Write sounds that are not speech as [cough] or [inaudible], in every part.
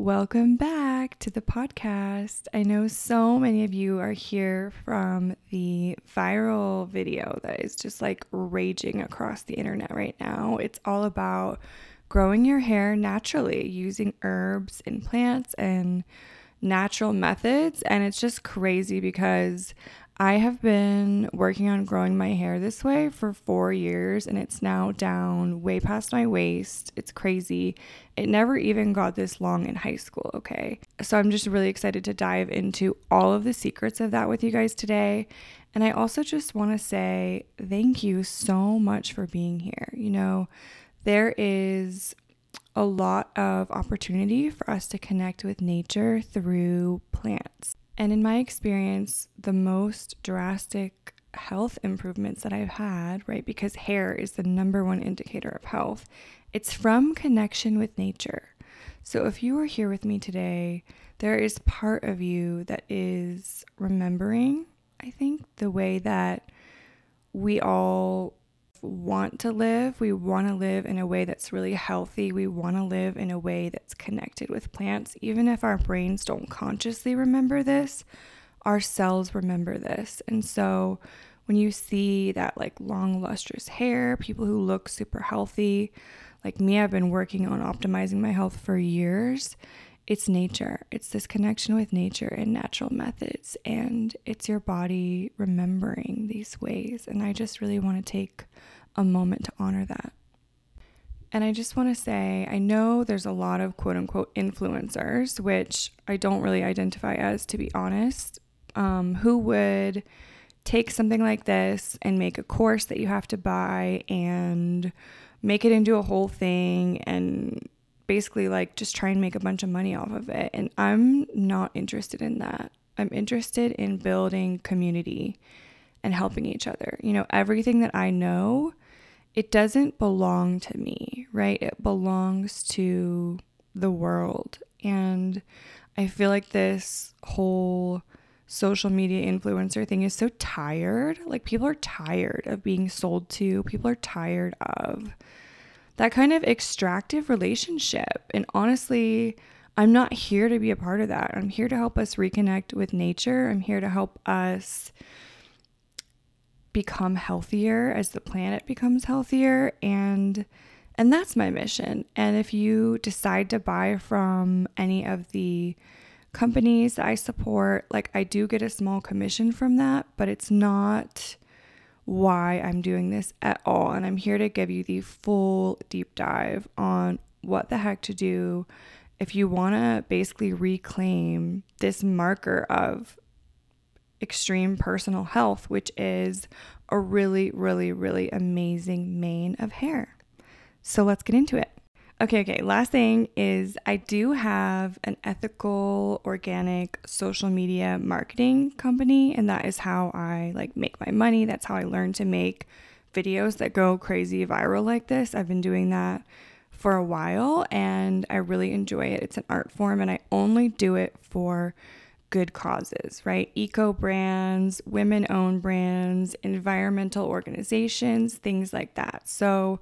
Welcome back to the podcast. I know so many of you are here from the viral video that is just like raging across the internet right now. It's all about growing your hair naturally using herbs and plants and natural methods. And it's just crazy because I have been working on growing my hair this way for four years and it's now down way past my waist. It's crazy. It never even got this long in high school, okay? So I'm just really excited to dive into all of the secrets of that with you guys today. And I also just want to say thank you so much for being here. You know, there is a lot of opportunity for us to connect with nature through plants. And in my experience, the most drastic health improvements that I've had, right, because hair is the number one indicator of health, it's from connection with nature. So if you are here with me today, there is part of you that is remembering, I think, the way that we all want to live. We want to live in a way that's really healthy. We want to live in a way that's connected with plants. Even if our brains don't consciously remember this, our cells remember this. And so when you see that like long, lustrous hair, people who look super healthy, like me, I've been working on optimizing my health for years. It's nature. It's this connection with nature and natural methods. And it's your body remembering these ways. And I just really want to take a moment to honor that. And I just want to say, I know there's a lot of quote unquote influencers, which I don't really identify as, to be honest, um, who would take something like this and make a course that you have to buy and make it into a whole thing and basically like just try and make a bunch of money off of it. And I'm not interested in that. I'm interested in building community and helping each other. You know, everything that I know it doesn't belong to me, right? It belongs to the world. And I feel like this whole social media influencer thing is so tired. Like, people are tired of being sold to, people are tired of that kind of extractive relationship. And honestly, I'm not here to be a part of that. I'm here to help us reconnect with nature. I'm here to help us become healthier as the planet becomes healthier and and that's my mission. And if you decide to buy from any of the companies I support, like I do get a small commission from that, but it's not why I'm doing this at all. And I'm here to give you the full deep dive on what the heck to do if you want to basically reclaim this marker of extreme personal health, which is a really, really, really amazing mane of hair. So let's get into it. Okay, okay. Last thing is I do have an ethical, organic social media marketing company, and that is how I like make my money. That's how I learn to make videos that go crazy viral like this. I've been doing that for a while and I really enjoy it. It's an art form and I only do it for good causes, right? Eco brands, women owned brands, environmental organizations, things like that. So,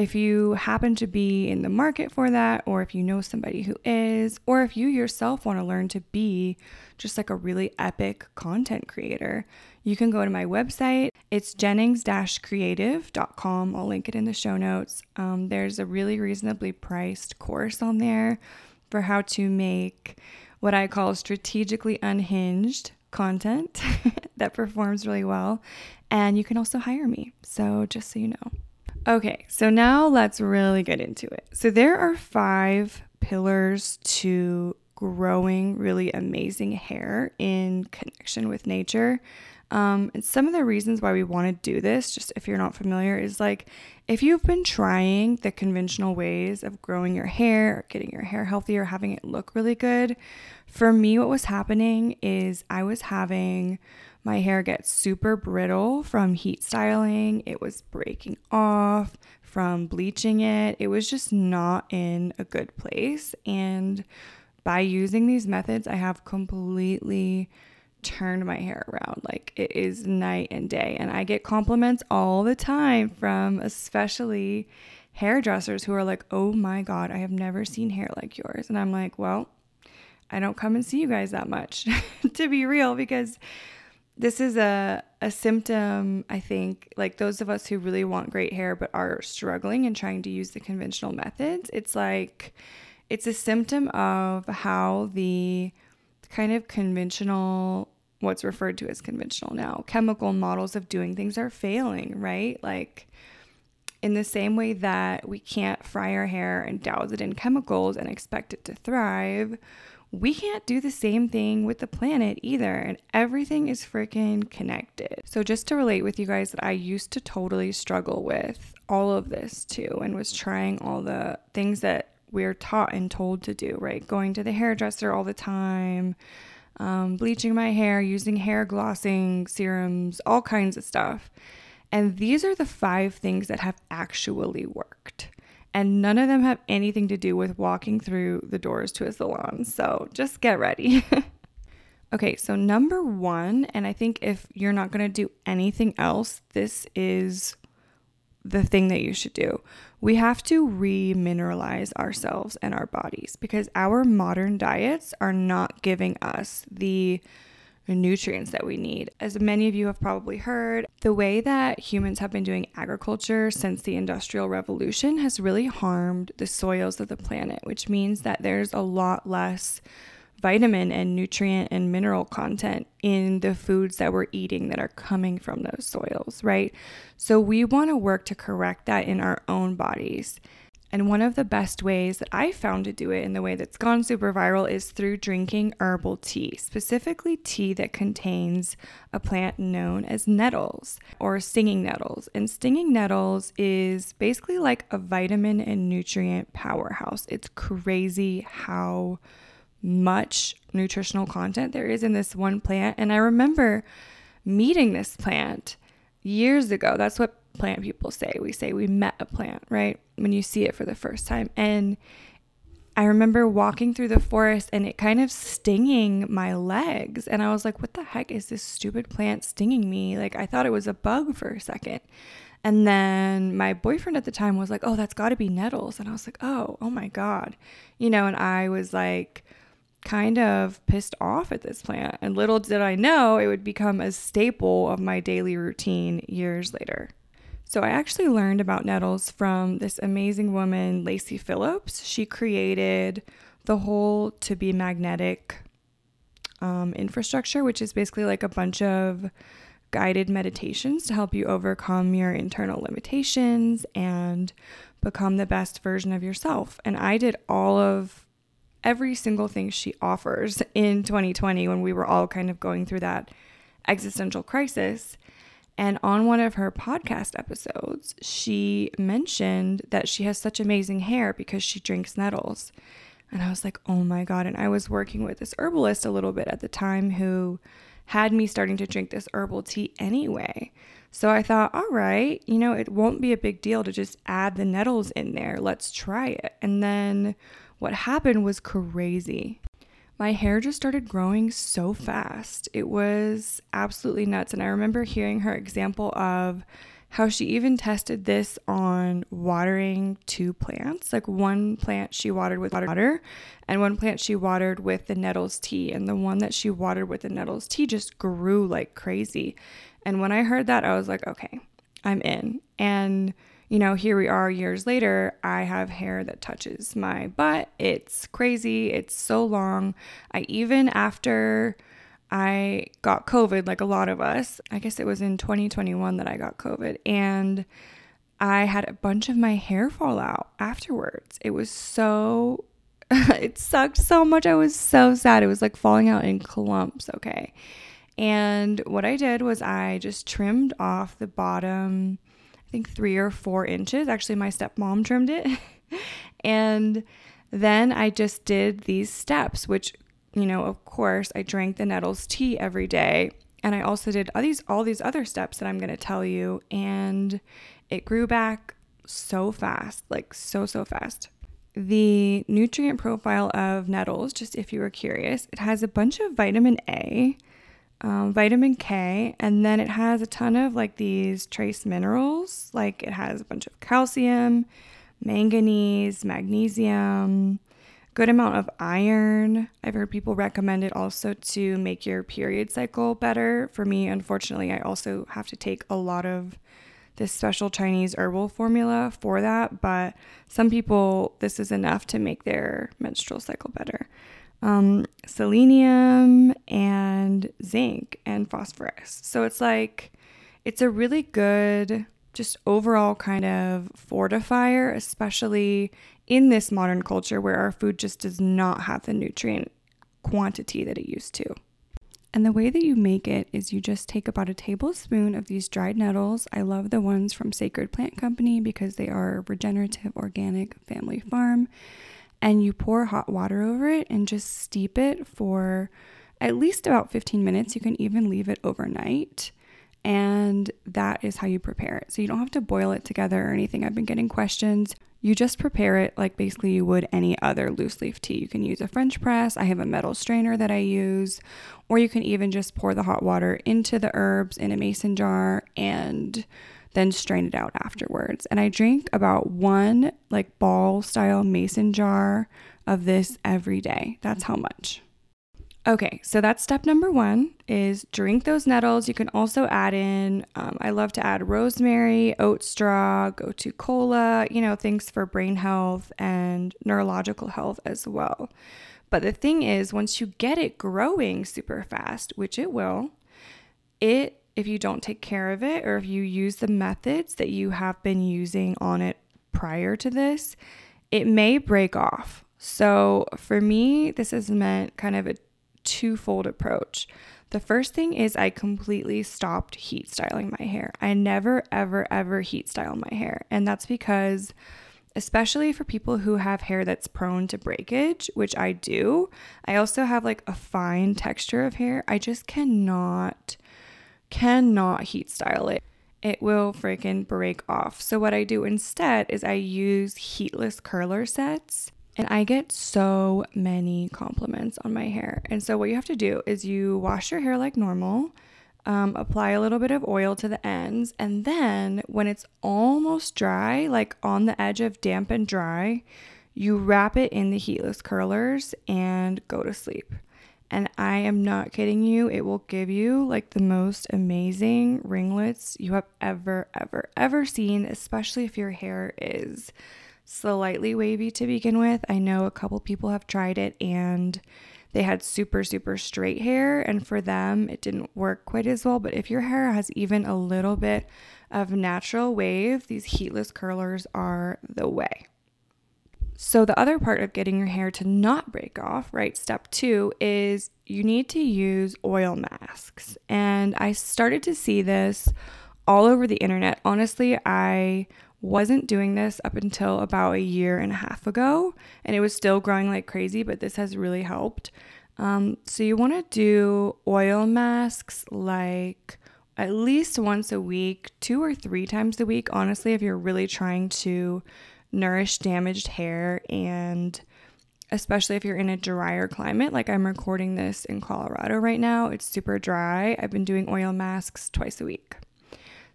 if you happen to be in the market for that, or if you know somebody who is, or if you yourself want to learn to be just like a really epic content creator, you can go to my website. It's jennings creative.com. I'll link it in the show notes. Um, there's a really reasonably priced course on there for how to make what I call strategically unhinged content [laughs] that performs really well. And you can also hire me. So, just so you know. Okay, so now let's really get into it. So, there are five pillars to growing really amazing hair in connection with nature. Um, and some of the reasons why we want to do this, just if you're not familiar, is like if you've been trying the conventional ways of growing your hair, or getting your hair healthy, or having it look really good, for me, what was happening is I was having my hair gets super brittle from heat styling, it was breaking off from bleaching it, it was just not in a good place. And by using these methods, I have completely turned my hair around. Like it is night and day. And I get compliments all the time from especially hairdressers who are like, oh my God, I have never seen hair like yours. And I'm like, well, I don't come and see you guys that much, [laughs] to be real, because this is a, a symptom, I think, like those of us who really want great hair but are struggling and trying to use the conventional methods. It's like, it's a symptom of how the kind of conventional what's referred to as conventional now chemical models of doing things are failing right like in the same way that we can't fry our hair and douse it in chemicals and expect it to thrive we can't do the same thing with the planet either, and everything is freaking connected. So, just to relate with you guys, that I used to totally struggle with all of this too, and was trying all the things that we're taught and told to do, right? Going to the hairdresser all the time, um, bleaching my hair, using hair glossing serums, all kinds of stuff. And these are the five things that have actually worked. And none of them have anything to do with walking through the doors to a salon. So just get ready. [laughs] okay, so number one, and I think if you're not going to do anything else, this is the thing that you should do. We have to remineralize ourselves and our bodies because our modern diets are not giving us the nutrients that we need. As many of you have probably heard, the way that humans have been doing agriculture since the Industrial Revolution has really harmed the soils of the planet, which means that there's a lot less vitamin and nutrient and mineral content in the foods that we're eating that are coming from those soils, right? So we want to work to correct that in our own bodies. And one of the best ways that I found to do it in the way that's gone super viral is through drinking herbal tea, specifically tea that contains a plant known as nettles or stinging nettles. And stinging nettles is basically like a vitamin and nutrient powerhouse. It's crazy how much nutritional content there is in this one plant. And I remember meeting this plant years ago. That's what plant people say. We say we met a plant, right? When you see it for the first time. And I remember walking through the forest and it kind of stinging my legs. And I was like, what the heck is this stupid plant stinging me? Like, I thought it was a bug for a second. And then my boyfriend at the time was like, oh, that's got to be nettles. And I was like, oh, oh my God. You know, and I was like, kind of pissed off at this plant. And little did I know it would become a staple of my daily routine years later. So, I actually learned about nettles from this amazing woman, Lacy Phillips. She created the whole to be magnetic um, infrastructure, which is basically like a bunch of guided meditations to help you overcome your internal limitations and become the best version of yourself. And I did all of every single thing she offers in 2020 when we were all kind of going through that existential crisis. And on one of her podcast episodes, she mentioned that she has such amazing hair because she drinks nettles. And I was like, oh my God. And I was working with this herbalist a little bit at the time who had me starting to drink this herbal tea anyway. So I thought, all right, you know, it won't be a big deal to just add the nettles in there. Let's try it. And then what happened was crazy. My hair just started growing so fast. It was absolutely nuts. And I remember hearing her example of how she even tested this on watering two plants. Like one plant she watered with water, and one plant she watered with the nettles tea. And the one that she watered with the nettles tea just grew like crazy. And when I heard that, I was like, okay, I'm in. And you know, here we are years later. I have hair that touches my butt. It's crazy. It's so long. I even after I got COVID, like a lot of us, I guess it was in 2021 that I got COVID, and I had a bunch of my hair fall out afterwards. It was so, [laughs] it sucked so much. I was so sad. It was like falling out in clumps, okay. And what I did was I just trimmed off the bottom I think three or four inches. Actually, my stepmom trimmed it. [laughs] and then I just did these steps, which, you know, of course, I drank the nettles tea every day. And I also did all these all these other steps that I'm going to tell you and it grew back so fast, like so so fast. The nutrient profile of nettles, just if you were curious, it has a bunch of vitamin A, um, vitamin K, and then it has a ton of like these trace minerals. Like it has a bunch of calcium, manganese, magnesium, good amount of iron. I've heard people recommend it also to make your period cycle better. For me, unfortunately, I also have to take a lot of this special Chinese herbal formula for that, but some people, this is enough to make their menstrual cycle better. Um, selenium and zinc and phosphorus. So it's like, it's a really good, just overall kind of fortifier, especially in this modern culture where our food just does not have the nutrient quantity that it used to. And the way that you make it is you just take about a tablespoon of these dried nettles. I love the ones from Sacred Plant Company because they are regenerative, organic, family farm. And you pour hot water over it and just steep it for at least about 15 minutes. You can even leave it overnight. And that is how you prepare it. So you don't have to boil it together or anything. I've been getting questions. You just prepare it like basically you would any other loose leaf tea. You can use a French press. I have a metal strainer that I use, or you can even just pour the hot water into the herbs in a mason jar and then strain it out afterwards. And I drink about one like ball style mason jar of this every day. That's how much. Okay, so that's step number one is drink those nettles. You can also add in, um, I love to add rosemary, oat straw, gotu kola, you know, things for brain health and neurological health as well. But the thing is, once you get it growing super fast, which it will, it, if you don't take care of it or if you use the methods that you have been using on it prior to this, it may break off. So for me, this has meant kind of a twofold approach. The first thing is I completely stopped heat styling my hair. I never, ever, ever heat style my hair. And that's because, especially for people who have hair that's prone to breakage, which I do, I also have like a fine texture of hair. I just cannot, cannot heat style it. It will freaking break off. So, what I do instead is I use heatless curler sets and I get so many compliments on my hair. And so, what you have to do is you wash your hair like normal, um, apply a little bit of oil to the ends, and then when it's almost dry, like on the edge of damp and dry, you wrap it in the heatless curlers and go to sleep. And I am not kidding you, it will give you like the most amazing ringlets you have ever, ever, ever seen, especially if your hair is slightly wavy to begin with. I know a couple people have tried it and they had super, super straight hair, and for them, it didn't work quite as well. But if your hair has even a little bit of natural wave, these heatless curlers are the way. So, the other part of getting your hair to not break off, right? Step two is you need to use oil masks. And I started to see this all over the internet. Honestly, I wasn't doing this up until about a year and a half ago, and it was still growing like crazy, but this has really helped. Um, so, you want to do oil masks like at least once a week, two or three times a week, honestly, if you're really trying to nourish damaged hair and especially if you're in a drier climate like I'm recording this in Colorado right now it's super dry I've been doing oil masks twice a week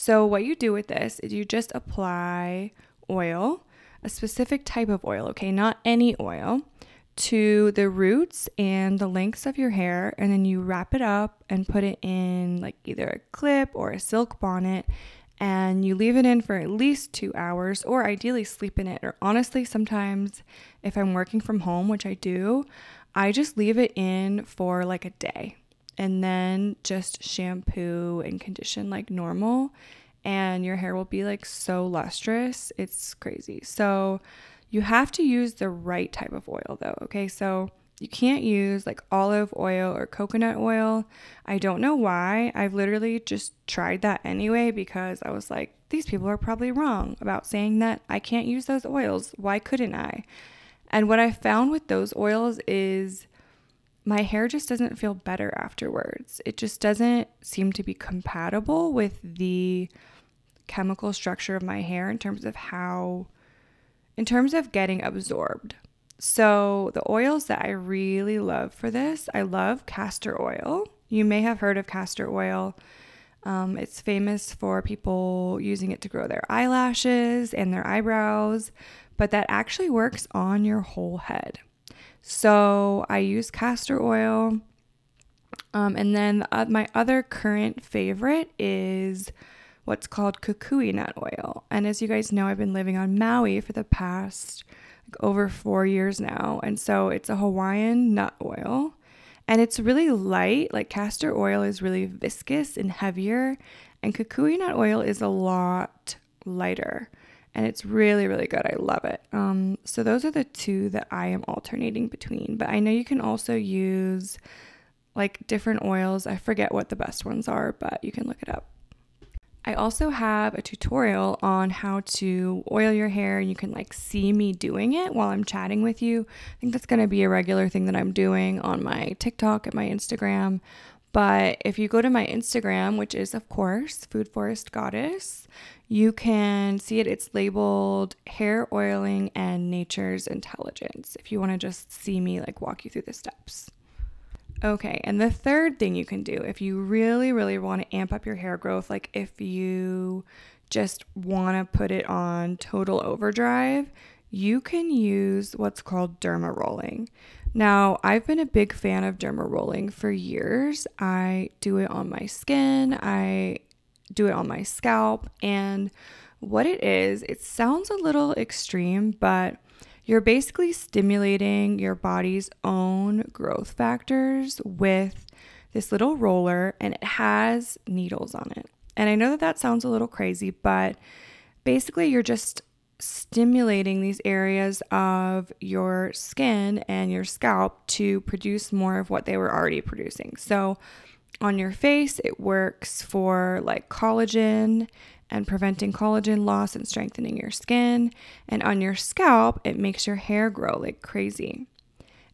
so, what you do with this is you just apply oil, a specific type of oil, okay, not any oil, to the roots and the lengths of your hair, and then you wrap it up and put it in like either a clip or a silk bonnet. And you leave it in for at least two hours, or ideally sleep in it. Or honestly, sometimes if I'm working from home, which I do, I just leave it in for like a day and then just shampoo and condition like normal and your hair will be like so lustrous. It's crazy. So you have to use the right type of oil though, okay? So you can't use like olive oil or coconut oil. I don't know why. I've literally just tried that anyway because I was like, these people are probably wrong about saying that I can't use those oils. Why couldn't I? And what I found with those oils is my hair just doesn't feel better afterwards. It just doesn't seem to be compatible with the chemical structure of my hair in terms of how, in terms of getting absorbed. So, the oils that I really love for this, I love castor oil. You may have heard of castor oil. Um, it's famous for people using it to grow their eyelashes and their eyebrows, but that actually works on your whole head. So I use castor oil. Um, and then uh, my other current favorite is what's called kukui nut oil. And as you guys know, I've been living on Maui for the past like, over four years now. And so it's a Hawaiian nut oil. And it's really light, like castor oil is really viscous and heavier, and kukui nut oil is a lot lighter. And it's really, really good. I love it. Um, so, those are the two that I am alternating between. But I know you can also use like different oils. I forget what the best ones are, but you can look it up. I also have a tutorial on how to oil your hair. You can like see me doing it while I'm chatting with you. I think that's going to be a regular thing that I'm doing on my TikTok and my Instagram. But if you go to my Instagram, which is of course Food Forest Goddess, you can see it. It's labeled hair oiling and nature's intelligence. If you want to just see me like walk you through the steps. Okay, and the third thing you can do if you really, really want to amp up your hair growth, like if you just want to put it on total overdrive, you can use what's called derma rolling. Now, I've been a big fan of derma rolling for years. I do it on my skin, I do it on my scalp, and what it is, it sounds a little extreme, but you're basically stimulating your body's own growth factors with this little roller, and it has needles on it. And I know that that sounds a little crazy, but basically, you're just stimulating these areas of your skin and your scalp to produce more of what they were already producing. So, on your face, it works for like collagen and preventing collagen loss and strengthening your skin. And on your scalp, it makes your hair grow like crazy.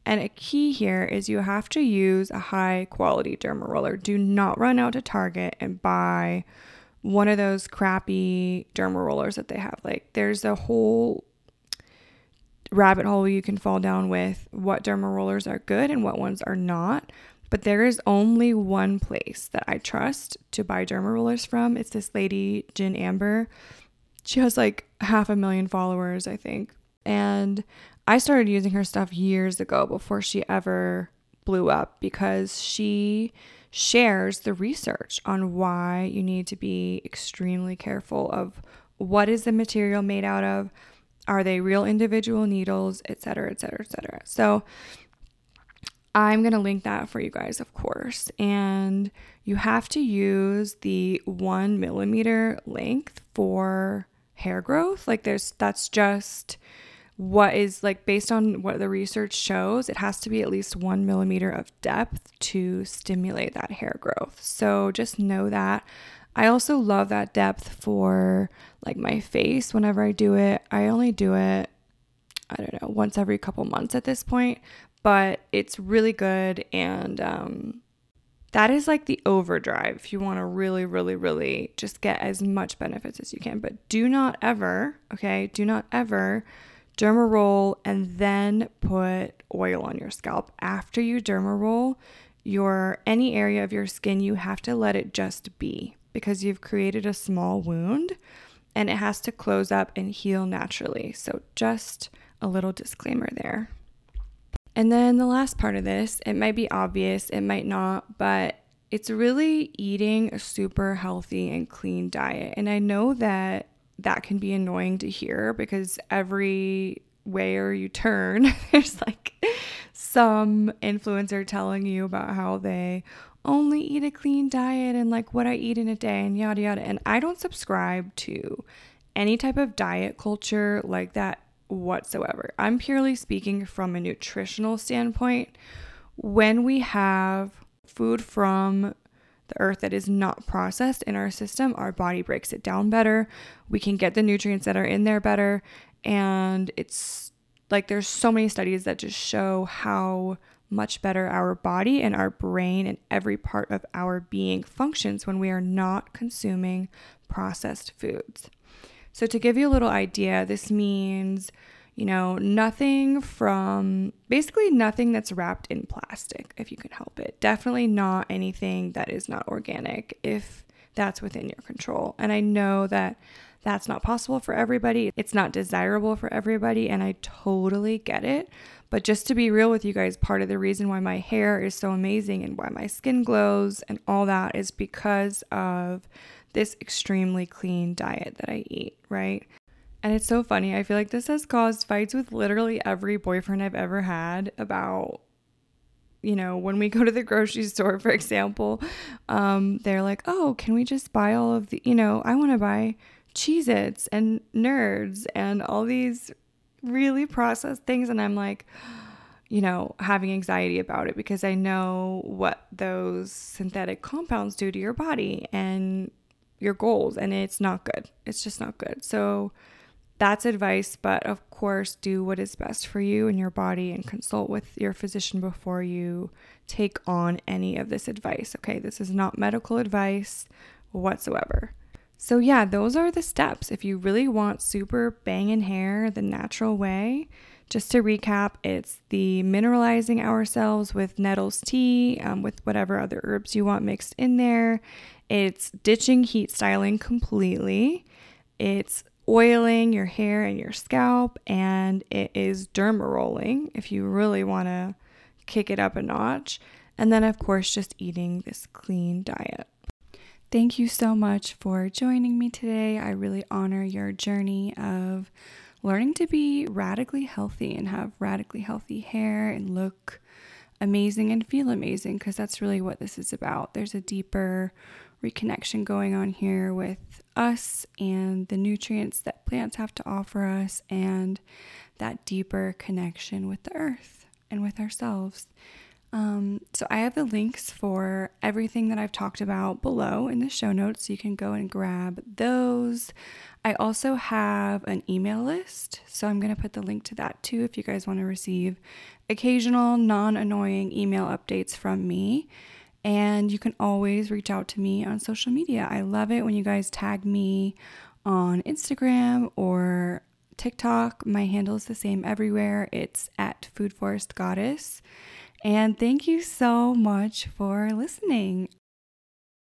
And a key here is you have to use a high quality derma roller. Do not run out to Target and buy one of those crappy derma rollers that they have. Like, there's a whole rabbit hole you can fall down with what derma rollers are good and what ones are not. But there is only one place that I trust to buy derma rollers from. It's this lady, Gin Amber. She has like half a million followers, I think. And I started using her stuff years ago before she ever blew up because she shares the research on why you need to be extremely careful of what is the material made out of, are they real individual needles, et cetera, et cetera, et cetera. So I'm going to link that for you guys, of course. And you have to use the one millimeter length for hair growth. Like, there's that's just what is like based on what the research shows, it has to be at least one millimeter of depth to stimulate that hair growth. So just know that. I also love that depth for like my face whenever I do it. I only do it I don't know, once every couple months at this point, but it's really good and um, that is like the overdrive if you want to really really really just get as much benefits as you can but do not ever okay do not ever derma roll and then put oil on your scalp. After you derma roll your any area of your skin you have to let it just be because you've created a small wound and it has to close up and heal naturally. So just a little disclaimer there and then the last part of this, it might be obvious, it might not, but it's really eating a super healthy and clean diet. And I know that that can be annoying to hear because every where you turn, [laughs] there's like some influencer telling you about how they only eat a clean diet and like what I eat in a day and yada yada. And I don't subscribe to any type of diet culture like that whatsoever. I'm purely speaking from a nutritional standpoint. When we have food from the earth that is not processed in our system, our body breaks it down better. We can get the nutrients that are in there better. And it's like there's so many studies that just show how much better our body and our brain and every part of our being functions when we are not consuming processed foods. So, to give you a little idea, this means, you know, nothing from basically nothing that's wrapped in plastic if you can help it. Definitely not anything that is not organic if that's within your control. And I know that that's not possible for everybody. It's not desirable for everybody. And I totally get it. But just to be real with you guys, part of the reason why my hair is so amazing and why my skin glows and all that is because of this extremely clean diet that I eat, right? And it's so funny. I feel like this has caused fights with literally every boyfriend I've ever had about you know, when we go to the grocery store, for example, um, they're like, oh, can we just buy all of the, you know, I want to buy Cheez Its and Nerds and all these really processed things. And I'm like, you know, having anxiety about it because I know what those synthetic compounds do to your body and your goals. And it's not good. It's just not good. So, that's advice, but of course, do what is best for you and your body and consult with your physician before you take on any of this advice. Okay, this is not medical advice whatsoever. So, yeah, those are the steps. If you really want super banging hair the natural way, just to recap, it's the mineralizing ourselves with nettles tea, um, with whatever other herbs you want mixed in there. It's ditching heat styling completely. It's oiling your hair and your scalp, and it is derma rolling if you really want to kick it up a notch. And then, of course, just eating this clean diet. Thank you so much for joining me today. I really honor your journey of learning to be radically healthy and have radically healthy hair and look amazing and feel amazing because that's really what this is about. There's a deeper reconnection going on here with us and the nutrients that plants have to offer us, and that deeper connection with the earth and with ourselves. Um, so, I have the links for everything that I've talked about below in the show notes, so you can go and grab those. I also have an email list, so I'm going to put the link to that too if you guys want to receive occasional non annoying email updates from me. And you can always reach out to me on social media. I love it when you guys tag me on Instagram or TikTok. My handle is the same everywhere. It's at Food Forest Goddess. And thank you so much for listening.